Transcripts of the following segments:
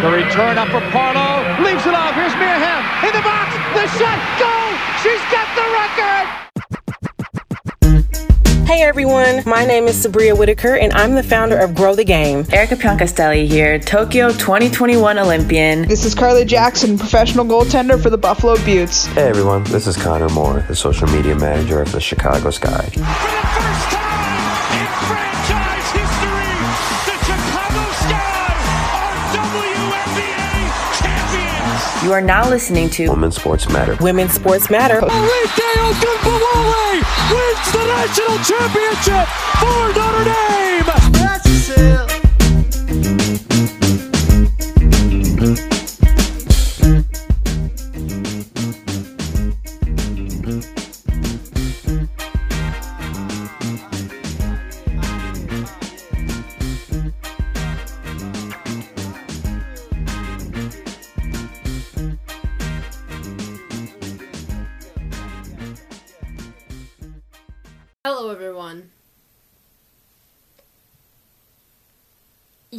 The return up for Parlow. Leaves it off. Here's Mia Hamm in the box. The shot. Goal. She's got the record. Hey everyone, my name is Sabria Whitaker and I'm the founder of Grow the Game. Erica Piancastelli here, Tokyo 2021 Olympian. This is Carly Jackson, professional goaltender for the Buffalo Beauts. Hey everyone, this is Connor Moore, the social media manager of the Chicago Sky. You are now listening to Women's Sports Matter. Women's Sports Matter. Arike Ogunbowale wins the national championship for Notre Dame.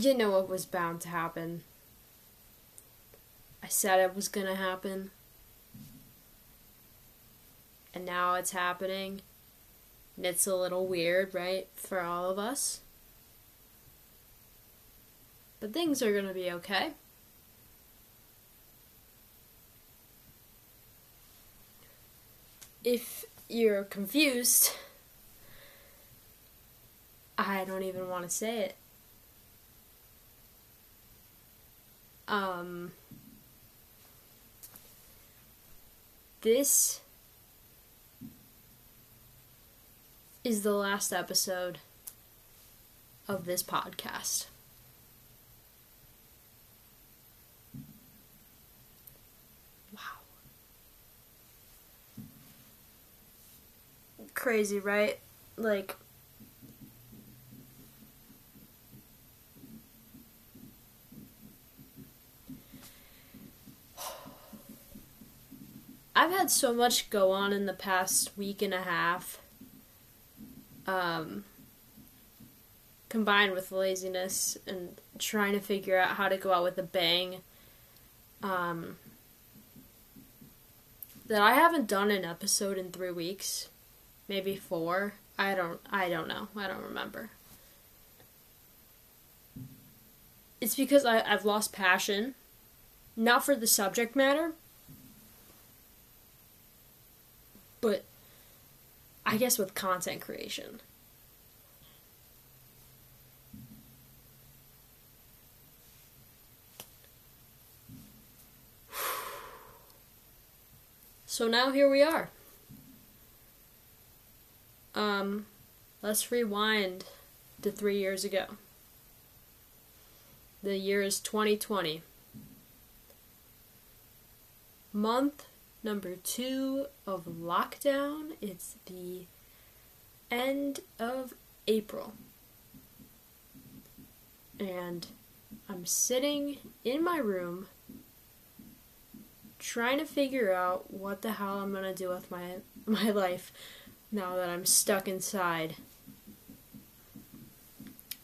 You know what was bound to happen. I said it was gonna happen. And now it's happening. And it's a little weird, right? For all of us. But things are gonna be okay. If you're confused, I don't even want to say it. Um, this is the last episode of this podcast. Wow. Crazy, right? Like, I've had so much go on in the past week and a half. Um, combined with laziness and trying to figure out how to go out with a bang. Um, that I haven't done an episode in three weeks, maybe four. I don't. I don't know. I don't remember. It's because I, I've lost passion, not for the subject matter, but I guess with content creation. So now here we are. Um, let's rewind to three years ago. The year is 2020. Month number two of lockdown. It's the end of April. And I'm sitting in my room trying to figure out what the hell I'm going to do with my my life now that I'm stuck inside.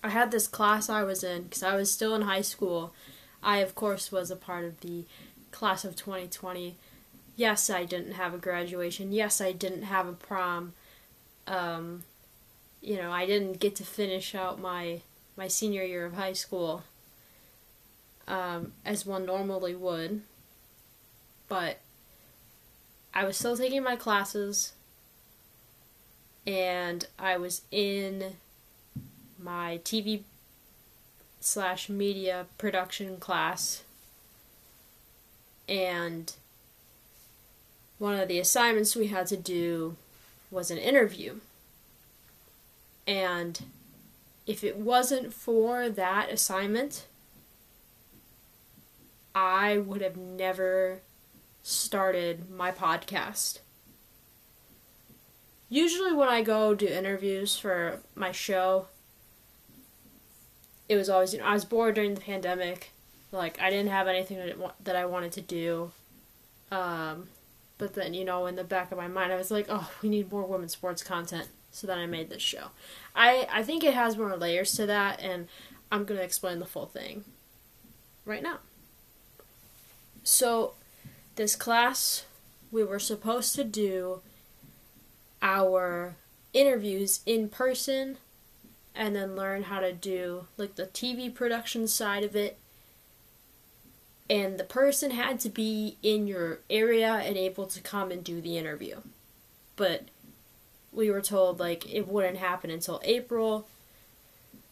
I had this class I was in cuz I was still in high school. I of course was a part of the class of 2020 yes, I didn't have a graduation. Yes, I didn't have a prom. Um, you know, I didn't get to finish out my my senior year of high school um, as one normally would. But I was still taking my classes, and I was in my TV slash media production class, and one of the assignments we had to do was an interview. And if it wasn't for that assignment, I would have never started my podcast. Usually, when I go do interviews for my show, it was always, you know, I was bored during the pandemic. Like, I didn't have anything that, I wanted to do. Um, but then, you know, in the back of my mind, I was like, oh, we need more women's sports content. So then I made this show. I, I think it has more layers to that, and I'm going to explain the full thing right now. So, this class, we were supposed to do our interviews in person and then learn how to do like the TV production side of it. And the person had to be in your area and able to come and do the interview. But we were told like it wouldn't happen until April.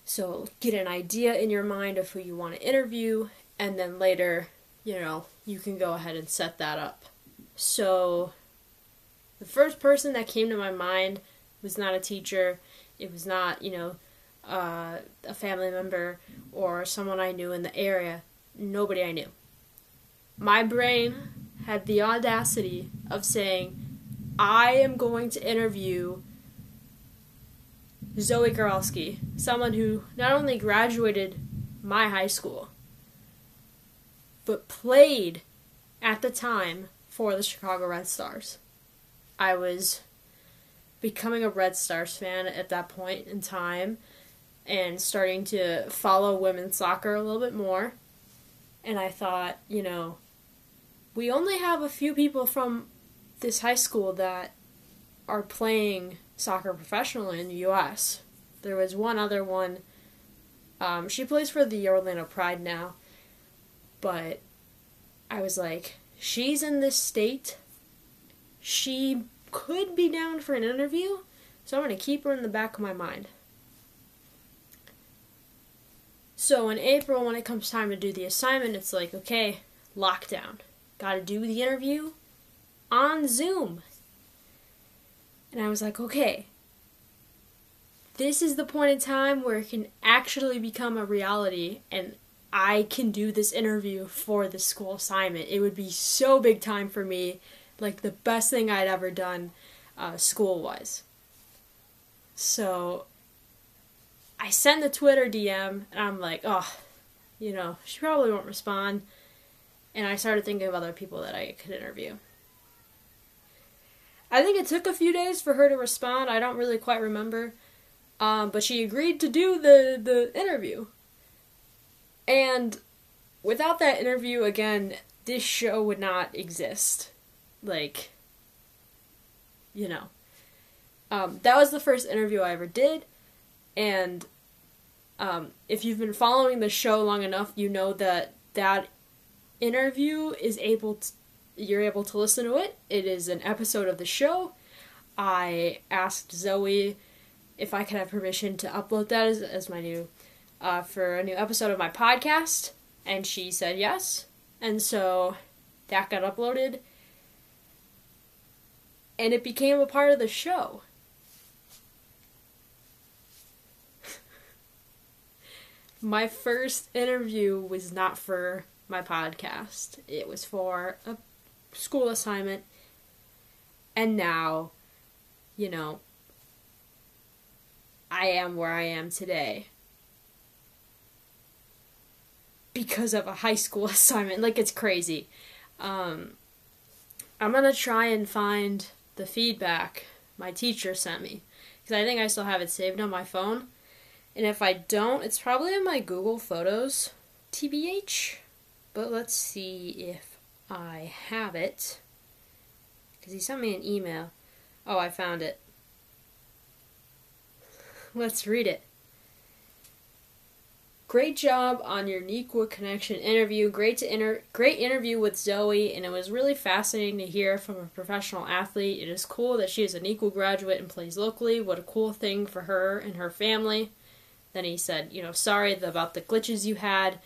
So get an idea in your mind of who you want to interview and then later, you know, you can go ahead and set that up. So the first person that came to my mind was not a teacher. It was not, you know, uh, a family member or someone I knew in the area. Nobody I knew. My brain had the audacity of saying, I am going to interview Zoe Goralski, someone who not only graduated my high school, but played at the time for the Chicago Red Stars. I was becoming a Red Stars fan at that point in time and starting to follow women's soccer a little bit more. And I thought, you know, we only have a few people from this high school that are playing soccer professionally in the U.S. There was one other one. Um, she plays for the Orlando Pride now, but I was like, she's in this state. She could be down for an interview, so I'm going to keep her in the back of my mind. So in April, when it comes time to do the assignment, it's like, okay, lockdown. Got to do the interview on Zoom. And I was like, okay, this is the point in time where it can actually become a reality and I can do this interview for the school assignment. It would be so big time for me, like the best thing I'd ever done uh, school wise. So I send the Twitter DM and I'm like, oh, you know, she probably won't respond. And I started thinking of other people that I could interview. I think it took a few days for her to respond. I don't really quite remember. Um, but she agreed to do the, the interview. And without that interview, again, this show would not exist. Like, you know. Um, that was the first interview I ever did. And um, if you've been following the show long enough, you know that that interview is able to, you're able to listen to it. It is an episode of the show. I asked Zoe if I could have permission to upload that as, as my new uh, for a new episode of my podcast, and she said yes, and so that got uploaded, and it became a part of the show. my first interview was not for my podcast. It was for a school assignment. And now, you know, I am where I am today because of a high school assignment. Like, it's crazy. Um, I'm gonna try and find the feedback my teacher sent me because I think I still have it saved on my phone. And if I don't, it's probably in my Google Photos, TBH. But let's see if I have it. Because he sent me an email. Oh, I found it. Let's read it. Great job on your Neuqua Connection interview. Great to inter- great interview with Zoe, and it was really fascinating to hear from a professional athlete. It is cool that she is an Neuqua graduate and plays locally. What a cool thing for her and her family. Then he said, you know, sorry about the glitches you had,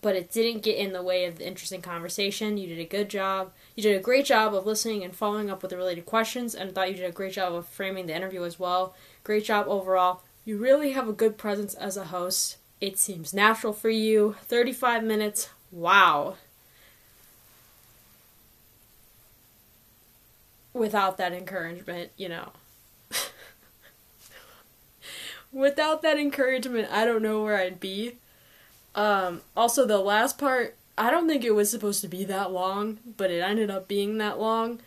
but it didn't get in the way of the interesting conversation. You did a good job. You did a great job of listening and following up with the related questions, and I thought you did a great job of framing the interview as well. Great job overall. You really have a good presence as a host. It seems natural for you. 35 minutes. Wow. Without that encouragement, you know, without that encouragement, I don't know where I'd be. Um, also, the last part, I don't think it was supposed to be that long, but it ended up being that long.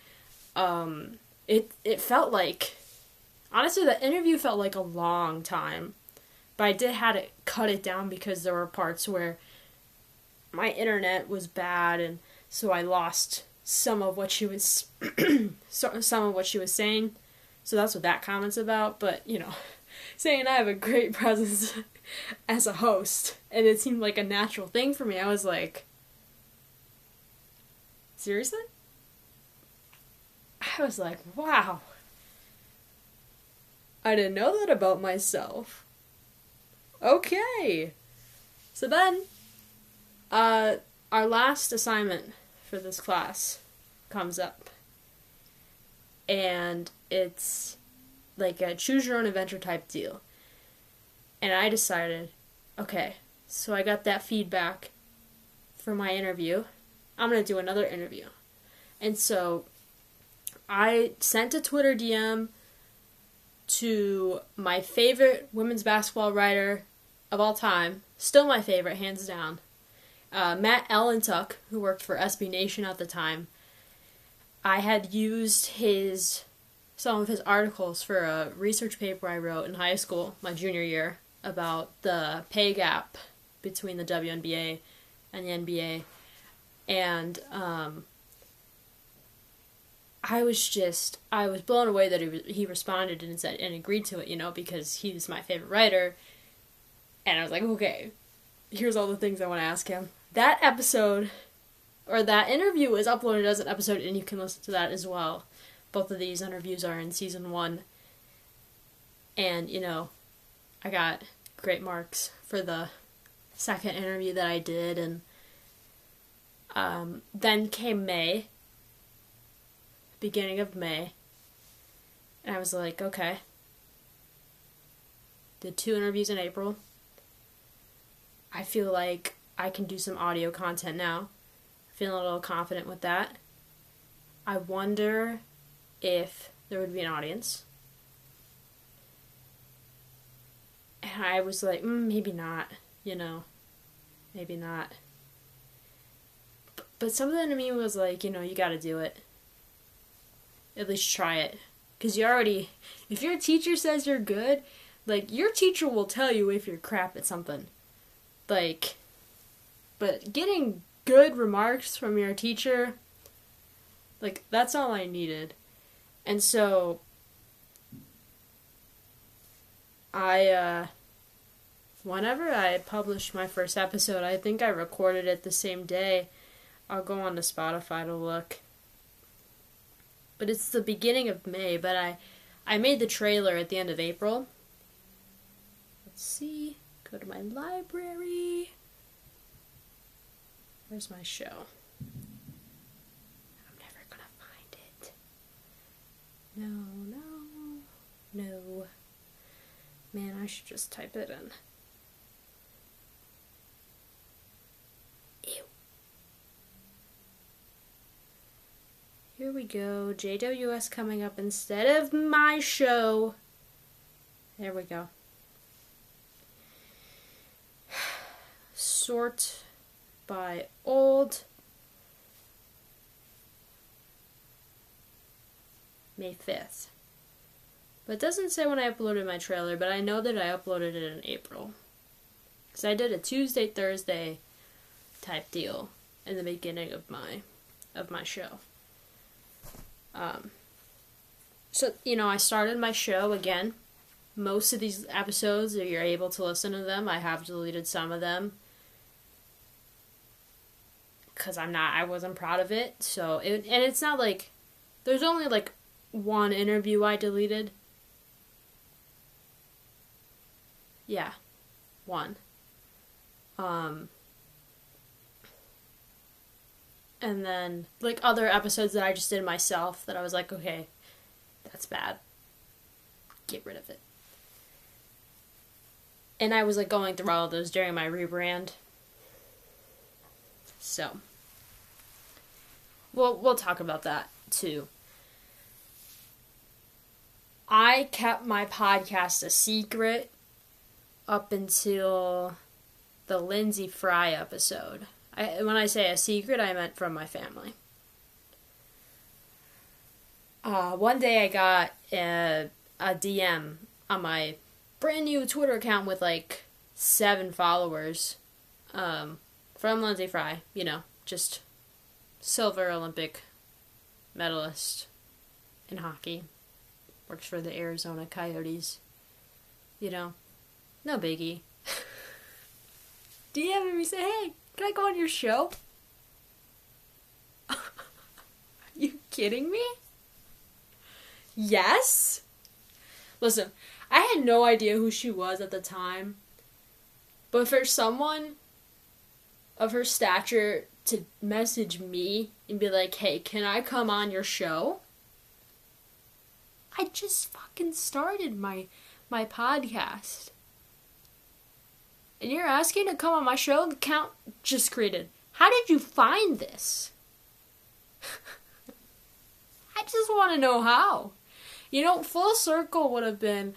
Um, it it felt like, honestly, the interview felt like a long time, but I did had to cut it down because there were parts where my internet was bad and so I lost some of what she was some of what she was saying. So that's what that comment's about. But you know, saying I have a great presence as a host, and it seemed like a natural thing for me. I was like, seriously? I was like, wow. I didn't know that about myself. Okay. So then, uh, our last assignment for this class comes up. And it's like a choose your own adventure type deal. And I decided, okay, so I got that feedback for my interview. I'm going to do another interview. And so I sent a Twitter DM to my favorite women's basketball writer of all time, still my favorite, hands down, uh, Matt Ellentuck, who worked for SB Nation at the time. I had used his some of his articles for a research paper I wrote in high school, my junior year, about the pay gap between the WNBA and the NBA, and um, I was just I was blown away that he he responded and said and agreed to it, you know, because he's my favorite writer, and I was like, okay, here's all the things I want to ask him. That episode, or that interview, is uploaded as an episode, and you can listen to that as well. Both of these interviews are in season one, and you know, I got great marks for the second interview that I did, and um, then came May, beginning of May, and I was like, okay. Did two interviews in April. I feel like I can do some audio content now. Feeling a little confident with that. I wonder if there would be an audience. And I was like, mm, maybe not, you know, maybe not. B- But something in me was like, you know, you gotta do it. At least try it. Because you already, if your teacher says you're good, like, your teacher will tell you if you're crap at something. Like, but getting good remarks from your teacher, like, that's all I needed. And so, I, uh, whenever I published my first episode, I think I recorded it the same day. I'll go on to Spotify to look. But it's the beginning of May, but I I made the trailer at the end of April. Let's see. Go to my library. Where's my show? I'm never gonna find it. No, no, no. Man, I should just type it in. Ew. Here we go. JWS coming up instead of my show. There we go. Sort by old. May 5th. But it doesn't say when I uploaded my trailer, but I know that I uploaded it in April. Because I did a Tuesday, Thursday type deal in the beginning of my of my show. Um, so you know, I started my show again. Most of these episodes, if you're able to listen to them, I have deleted some of them because I'm not, I wasn't proud of it. So it, and it's not like there's only like one interview I deleted. Yeah, one. Um, and then like other episodes that I just did myself that I was like, okay, that's bad. Get rid of it. And I was like going through all of those during my rebrand. So, we'll we'll talk about that too. I kept my podcast a secret up until the Lyndsey Fry episode. I, when I say a secret, I meant from my family. Uh, one day I got a, a DM on my brand new Twitter account with like seven followers um, from Lyndsey Fry. You know, just silver Olympic medalist in hockey. Works for the Arizona Coyotes. You know, no biggie. DMing me say, hey, can I go on your show? Are you kidding me? Yes? Listen, I had no idea who she was at the time. But for someone of her stature to message me and be like, hey, can I come on your show? I just fucking started my my podcast. And you're asking to come on my show? The count just created. How did you find this? I just want to know how. You know, full circle would have been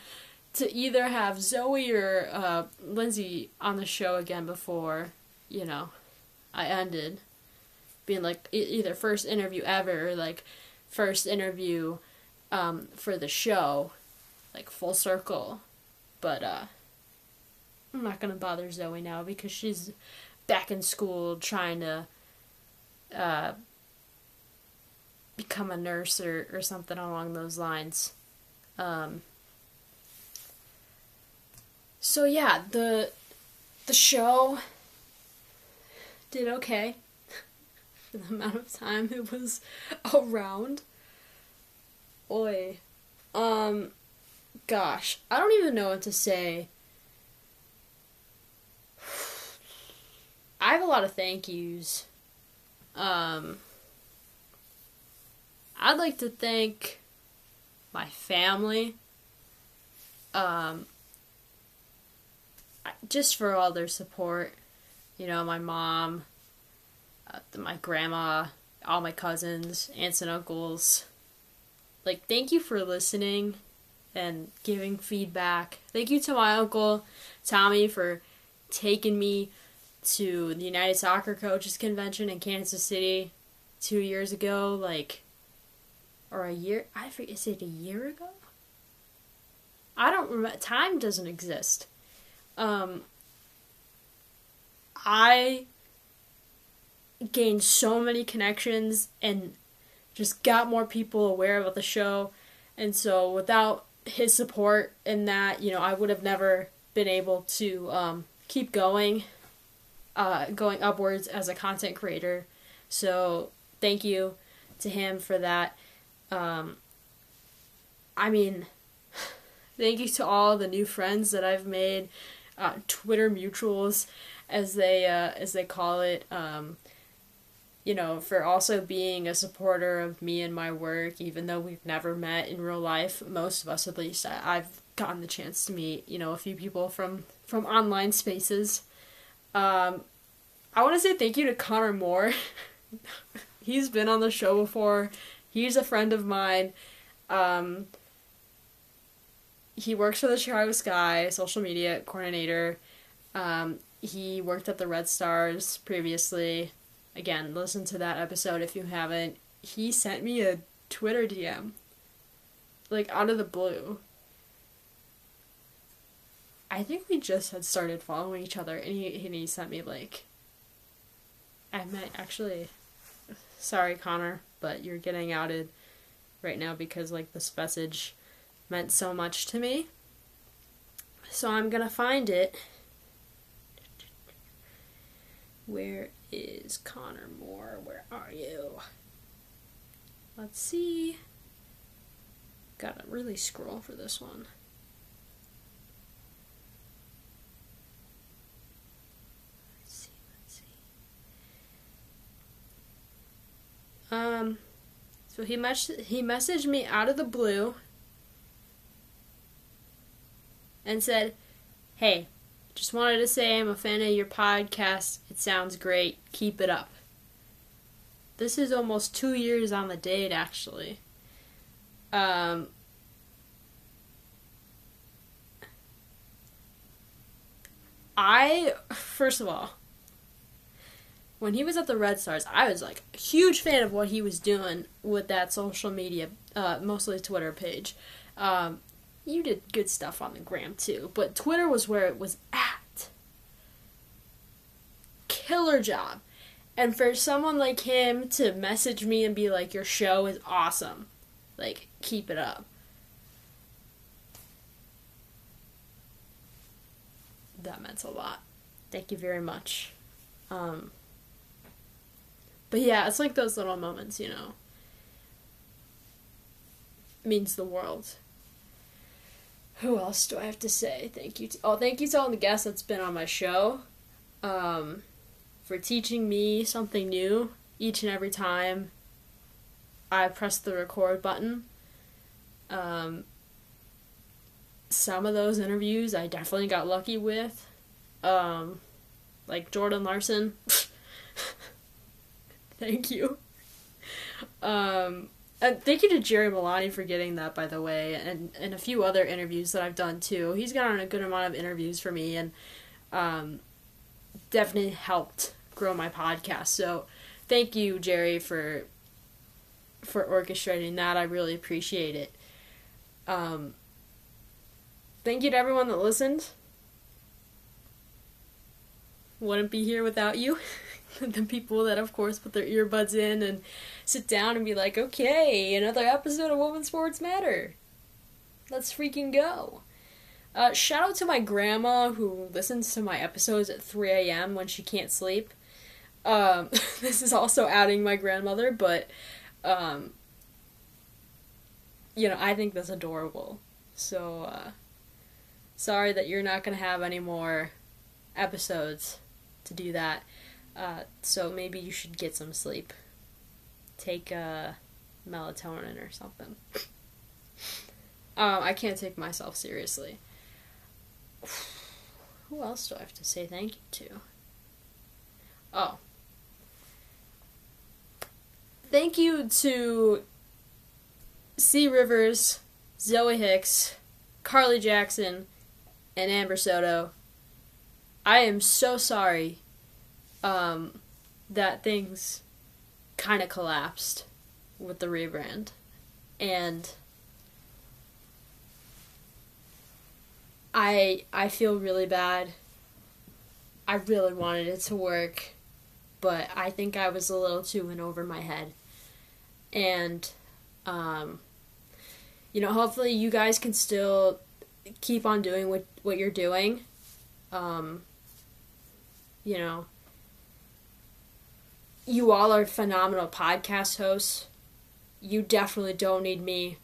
to either have Zoe or uh, Lyndsey on the show again before, you know, I ended. Being like either first interview ever or like first interview um, for the show, like full circle. But uh, I'm not gonna bother Zoe now because she's back in school trying to uh, become a nurse or, or something along those lines. Um, so yeah, the the show did okay for the amount of time it was around. Oi. Um gosh, I don't even know what to say. I have a lot of thank yous. Um I'd like to thank my family. Um just for all their support. You know, my mom, uh, my grandma, all my cousins, aunts and uncles. Like, thank you for listening and giving feedback. Thank you to my uncle Tommy for taking me to the United Soccer Coaches Convention in Kansas City two years ago. Like, or a year. I forget. Is it a year ago? I don't remember. Time doesn't exist. Um, I gained so many connections and just got more people aware about the show. And so without his support in that, you know, I would have never been able to um, keep going, uh, going upwards as a content creator. So thank you to him for that. Um, I mean, thank you to all the new friends that I've made uh, Twitter mutuals, as they uh, as they call it. Um, you know, for also being a supporter of me and my work, even though we've never met in real life. Most of us, at least, I've gotten the chance to meet. You know, a few people from from online spaces. Um, I want to say thank you to Connor Moore. He's been on the show before. He's a friend of mine. Um, he works for the Chicago Sky, social media coordinator. Um, he worked at the Red Stars previously. Again, listen to that episode if you haven't. He sent me a Twitter DM, like out of the blue. I think we just had started following each other, and he and he sent me like. I might actually, sorry Connor, but you're getting outed right now because like this message meant so much to me. So I'm gonna find it. Where is Connor Moore? Where are you? Let's see. Gotta really scroll for this one. Let's see, let's see. Um, so he mes- he messaged me out of the blue and said, Hey, just wanted to say I'm a fan of your podcast. It sounds great. Keep it up. This is almost two years on the date, actually. Um, I, first of all, when he was at the Red Stars, I was like a huge fan of what he was doing with that social media, uh, mostly Twitter page. Um, you did good stuff on the gram too, but Twitter was where it was at. Killer job. And for someone like him to message me and be like, Your show is awesome. Like, keep it up. That meant a lot. Thank you very much. Um, but yeah, it's like those little moments, you know. Means the world. Who else do I have to say? Thank you. To, oh, thank you to all the guests that's been on my show. Um, for teaching me something new each and every time I press the record button. Um, some of those interviews I definitely got lucky with. Um, like Jordan Larson. thank you. Um, and thank you to Jerry Milani for getting that, by the way, and, and a few other interviews that I've done too. He's gotten a good amount of interviews for me and um, definitely helped grow my podcast. So thank you, Jerry, for for orchestrating that. I really appreciate it. Um, thank you to everyone that listened. Wouldn't be here without you. the people that, of course, put their earbuds in and sit down and be like, okay, another episode of Women Sports Matter. Let's freaking go. Uh, shout out to my grandma who listens to my episodes at 3 a.m. when she can't sleep. Um, this is also adding my grandmother, but, um, you know, I think that's adorable. So, uh, sorry that you're not going to have any more episodes to do that. Uh, so maybe you should get some sleep. Take uh, melatonin or something. um, I can't take myself seriously. Who else do I have to say thank you to? Oh. Thank you to C. Rivers, Zoe Hicks, Carly Jackson, and Amber Soto. I am so sorry um, that things kind of collapsed with the rebrand. And I I feel really bad. I really wanted it to work, but I think I was a little too in over my head. And um you know, hopefully you guys can still keep on doing what what you're doing. Um you know, you all are phenomenal podcast hosts. You definitely don't need me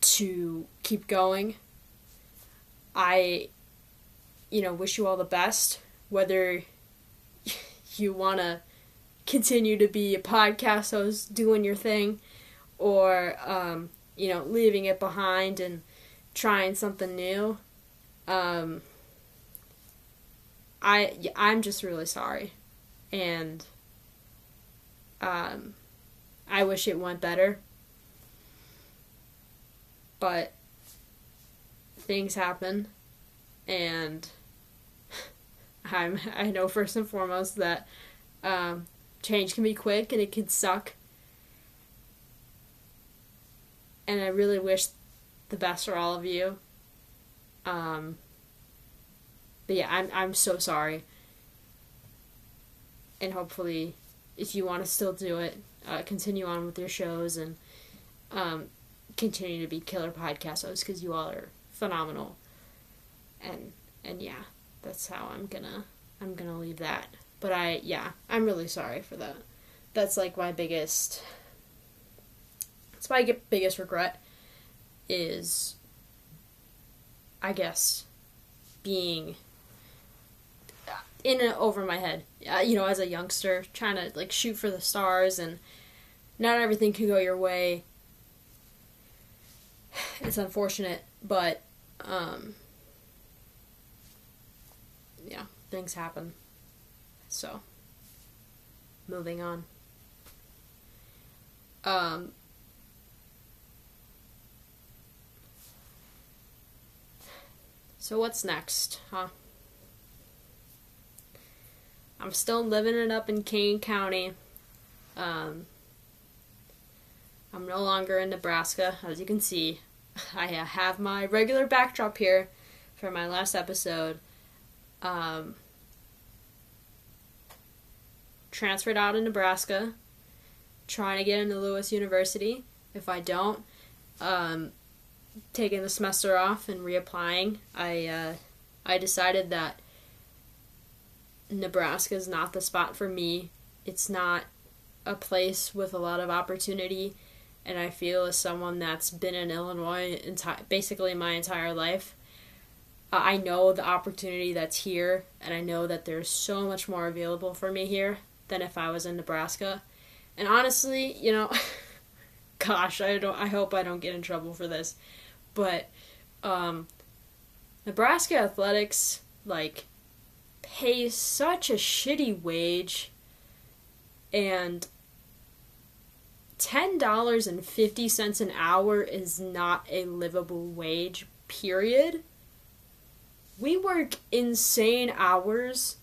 to keep going. I, you know, wish you all the best. Whether you want to continue to be a podcast host doing your thing or, um, you know, leaving it behind and trying something new. Um, I I'm just really sorry, and um, I wish it went better, but things happen, and I'm I know first and foremost that um, change can be quick and it can suck, and I really wish the best for all of you. Um, but yeah, I'm I'm so sorry. And hopefully, if you want to still do it, uh, continue on with your shows and um, continue to be killer podcast hosts because you all are phenomenal. And and yeah, that's how I'm gonna I'm gonna leave that. But I yeah, I'm really sorry for that. That's like my biggest. That's my biggest regret. Is. I guess, being in and over my head. Uh, you know, as a youngster, trying to like shoot for the stars, and not everything can go your way. It's unfortunate, but um, yeah, things happen. So, moving on. Um, so what's next, huh? I'm still living it up in Kane County. Um, I'm no longer in Nebraska, as you can see. I have my regular backdrop here for my last episode. Um, transferred out of Nebraska, trying to get into Lewis University. If I don't, um, taking the semester off and reapplying. I uh, I decided that Nebraska is not the spot for me. It's not a place with a lot of opportunity, and I feel as someone that's been in Illinois enti- basically my entire life, I know the opportunity that's here, and I know that there's so much more available for me here than if I was in Nebraska. And honestly, you know, gosh, I don't. I hope I don't get in trouble for this, but um, Nebraska athletics like pay such a shitty wage, and ten dollars and fifty cents an hour is not a livable wage. Period. We work insane hours,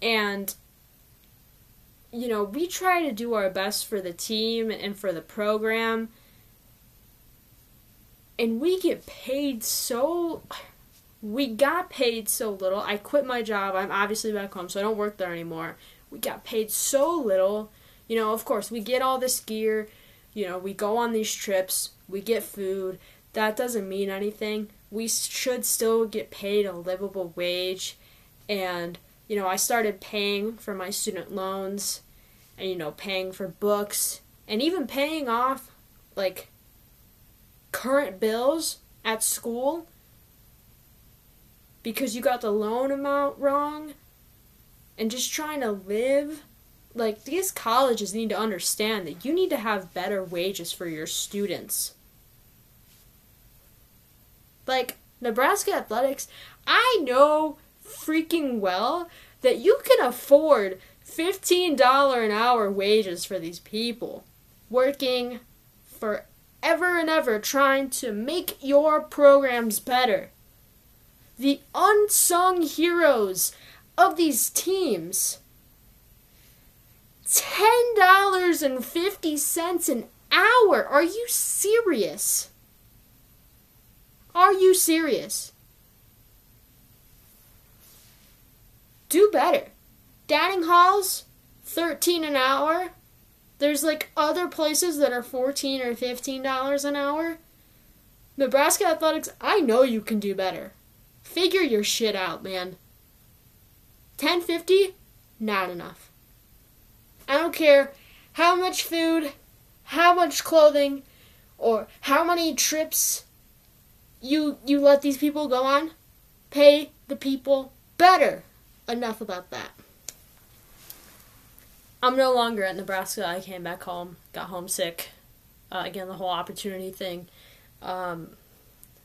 and you know, we try to do our best for the team and for the program. And we get paid so we got paid so little. I quit my job. I'm obviously back home, so I don't work there anymore. We got paid so little. You know, of course, we get all this gear. You know, we go on these trips. We get food. That doesn't mean anything. We should still get paid a livable wage. And you know, I started paying for my student loans and, you know, paying for books and even paying off, like, current bills at school because you got the loan amount wrong and just trying to live. Like, these colleges need to understand that you need to have better wages for your students. Like, Nebraska Athletics, I know freaking well that you can afford $15 an hour wages for these people working forever and ever trying to make your programs better. The unsung heroes of these teams. $10.50 an hour. Are you serious? Are you serious? do better. Downing Halls, 13 an hour. There's like other places that are 14 or 15 dollars an hour. Nebraska Athletics, I know you can do better. Figure your shit out, man. 1050 not enough. I don't care how much food, how much clothing, or how many trips you you let these people go on. Pay the people better enough about that. I'm no longer at Nebraska. I came back home, got homesick. Uh, again, the whole opportunity thing. Um,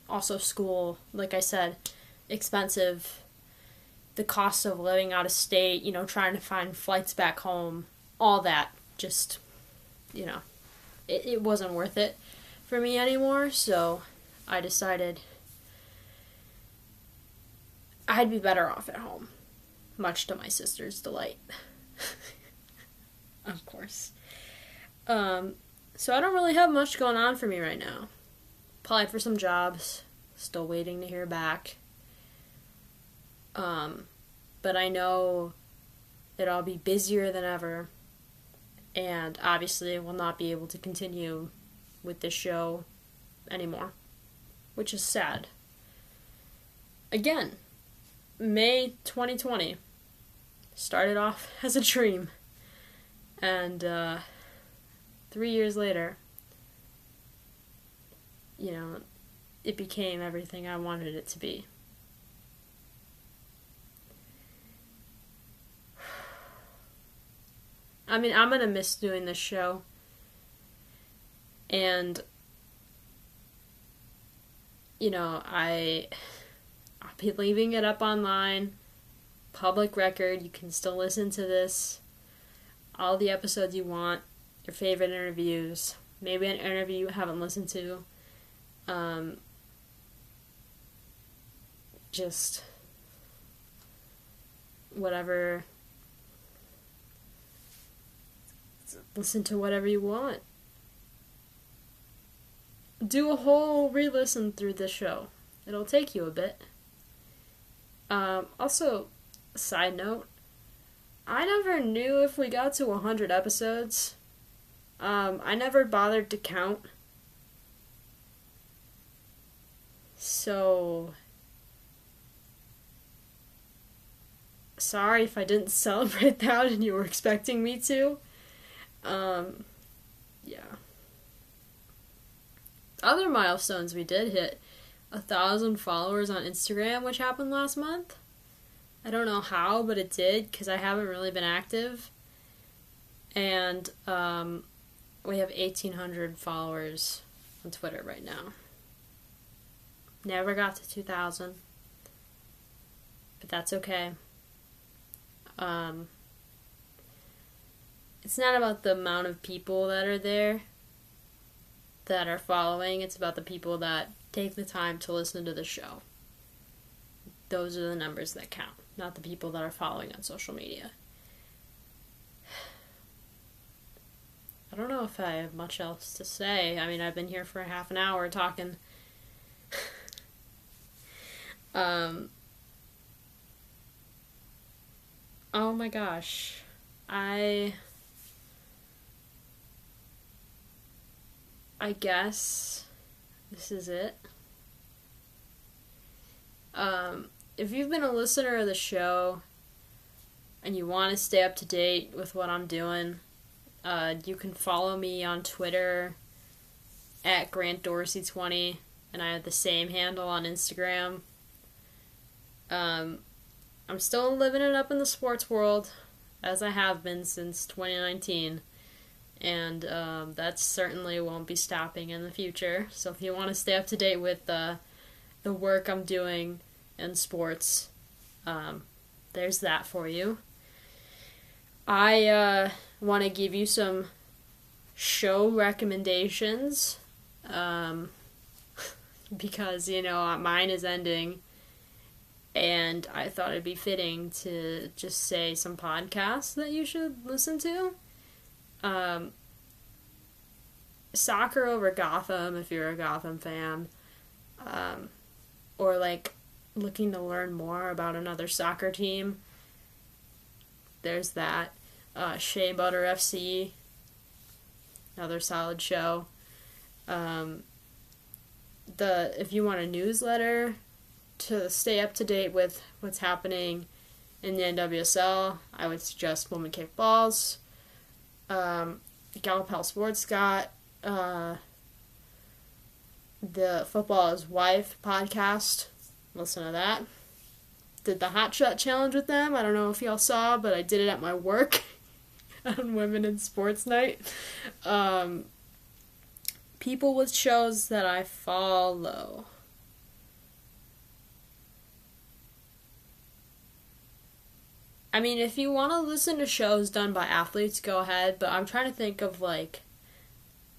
also, school, like I said, expensive. The cost of living out of state, you know, trying to find flights back home, all that just, you know, it, it wasn't worth it for me anymore. So I decided I'd be better off at home much to my sister's delight. of course. Um, so I don't really have much going on for me right now. Applied for some jobs, still waiting to hear back. Um, but I know that I'll be busier than ever, and obviously will not be able to continue with this show anymore, which is sad. Again, May 2020 started off as a dream. And uh, three years later, you know, it became everything I wanted it to be. I mean, I'm gonna miss doing this show. And, you know, I, I'll be leaving it up online public record. You can still listen to this, all the episodes you want, your favorite interviews, maybe an interview you haven't listened to. Um, just whatever. Listen to whatever you want. Do a whole re listen through the show. It'll take you a bit. Um, also, side note, I never knew if we got to 100 episodes. Um, I never bothered to count. So. Sorry if I didn't celebrate that and you were expecting me to. Um, yeah. Other milestones we did hit a thousand followers on Instagram, which happened last month. I don't know how, but it did because I haven't really been active. And um, we have 1,800 followers on Twitter right now. Never got to 2,000, but that's okay. Um, it's not about the amount of people that are there that are following, it's about the people that take the time to listen to the show. Those are the numbers that count, not the people that are following on social media. I don't know if I have much else to say. I mean, I've been here for half an hour talking. um, oh my gosh. I. I guess this is it. Um, if you've been a listener of the show and you want to stay up to date with what I'm doing, uh, you can follow me on Twitter at Grant Dorsey20, and I have the same handle on Instagram. Um, I'm still living it up in the sports world, as I have been since 2019 and um, that certainly won't be stopping in the future. So if you want to stay up to date with the the work I'm doing in sports, um, there's that for you. I uh, want to give you some show recommendations um, because you know mine is ending. And I thought it'd be fitting to just say some podcasts that you should listen to um, soccer over Gotham if you're a Gotham fan, um, or like looking to learn more about another soccer team. There's that. Uh, Shea Butter FC, another solid show. Um, the if you want a newsletter to stay up to date with what's happening in the NWSL, I would suggest Woman Kick Balls um, Gallup Sports got uh, the Football's Wife podcast. Listen to that. Did the Hot Shot Challenge with them. I don't know if y'all saw, but I did it at my work on Women in Sports Night. Um, people with shows that I follow. I mean, if you want to listen to shows done by athletes, go ahead, but I'm trying to think of like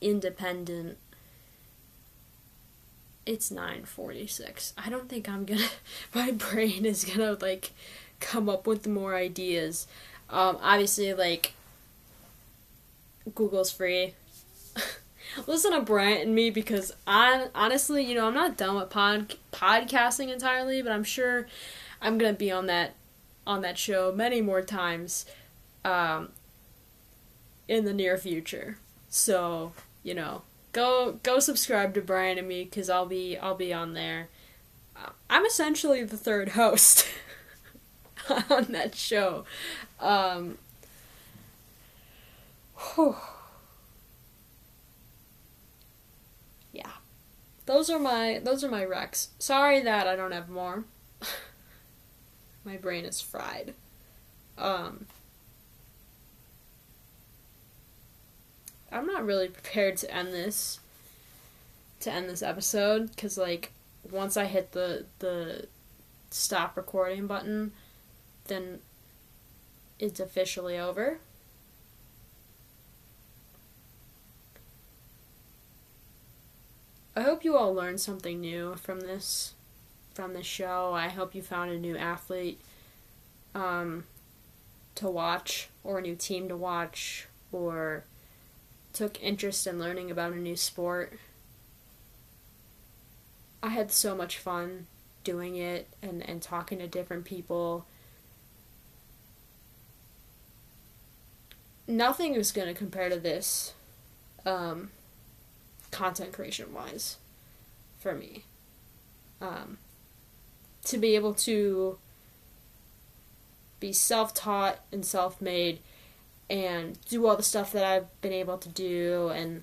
independent it's 9:46. I don't think I'm going to my brain is going to like come up with more ideas. Um obviously like Google's free. Listen to Bryant and me because I honestly, you know, I'm not done with pod podcasting entirely, but I'm sure I'm going to be on that on that show many more times um, in the near future. So, you know, go go subscribe to Brian and me cuz I'll be I'll be on there. Uh, I'm essentially the third host on that show. Um, yeah. Those are my those are my recs. Sorry that I don't have more. My brain is fried. Um, I'm not really prepared to end this to end this episode cuz like once I hit the the stop recording button then it's officially over. I hope you all learned something new from this from the show. I hope you found a new athlete um, to watch, or a new team to watch, or took interest in learning about a new sport. I had so much fun doing it and, and talking to different people. nothing is going to compare to this um, content creation wise for me. Um, to be able to be self taught and self made and do all the stuff that I've been able to do, and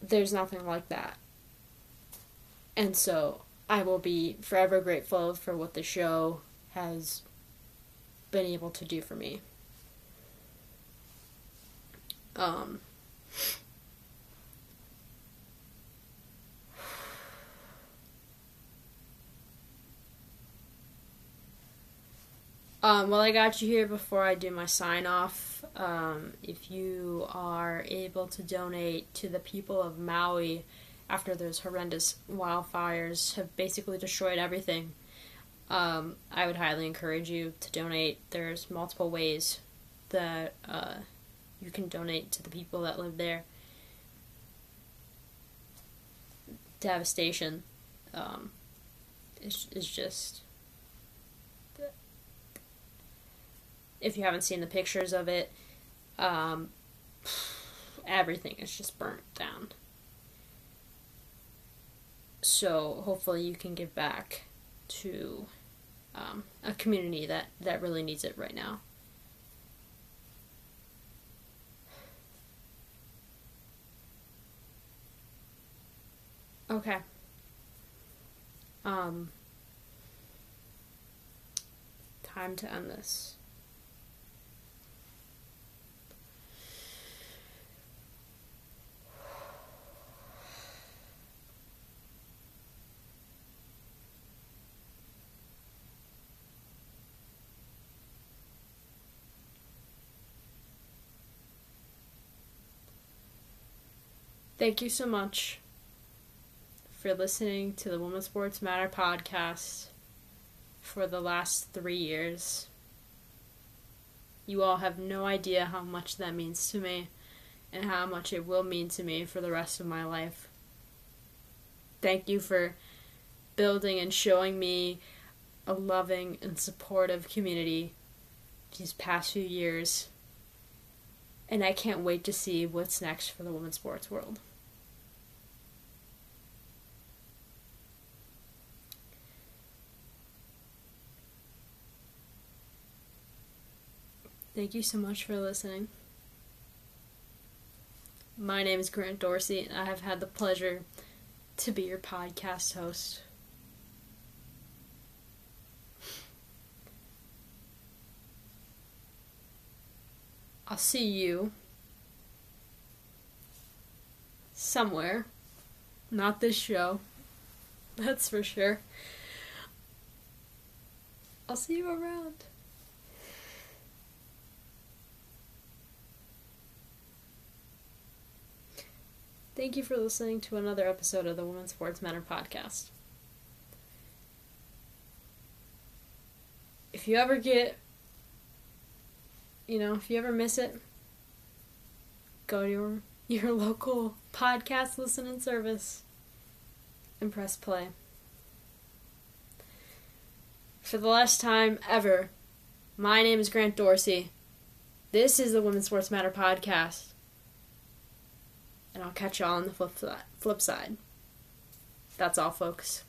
there's nothing like that. And so I will be forever grateful for what the show has been able to do for me. Um, Um, well, I got you here before I do my sign off. Um, if you are able to donate to the people of Maui after those horrendous wildfires have basically destroyed everything, um, I would highly encourage you to donate. There's multiple ways that uh, you can donate to the people that live there. Devastation um, is, is just if you haven't seen the pictures of it, um, everything is just burnt down. So hopefully you can give back to um, a community that, that really needs it right now. Okay. Um, time to end this. Thank you so much for listening to the Women's Sports Matter podcast for the last three years. You all have no idea how much that means to me and how much it will mean to me for the rest of my life. Thank you for building and showing me a loving and supportive community these past few years. And I can't wait to see what's next for the women's sports world. Thank you so much for listening. My name is Grant Dorsey, and I have had the pleasure to be your podcast host. I'll see you somewhere. Not this show. That's for sure. I'll see you around. Thank you for listening to another episode of the Women's Sports Matter podcast. If you ever get, you know, if you ever miss it, go to your, your local podcast listening service and press play. For the last time ever, my name is Grant Dorsey. This is the Women's Sports Matter podcast and I'll catch y'all on the flip, flip side. That's all, folks.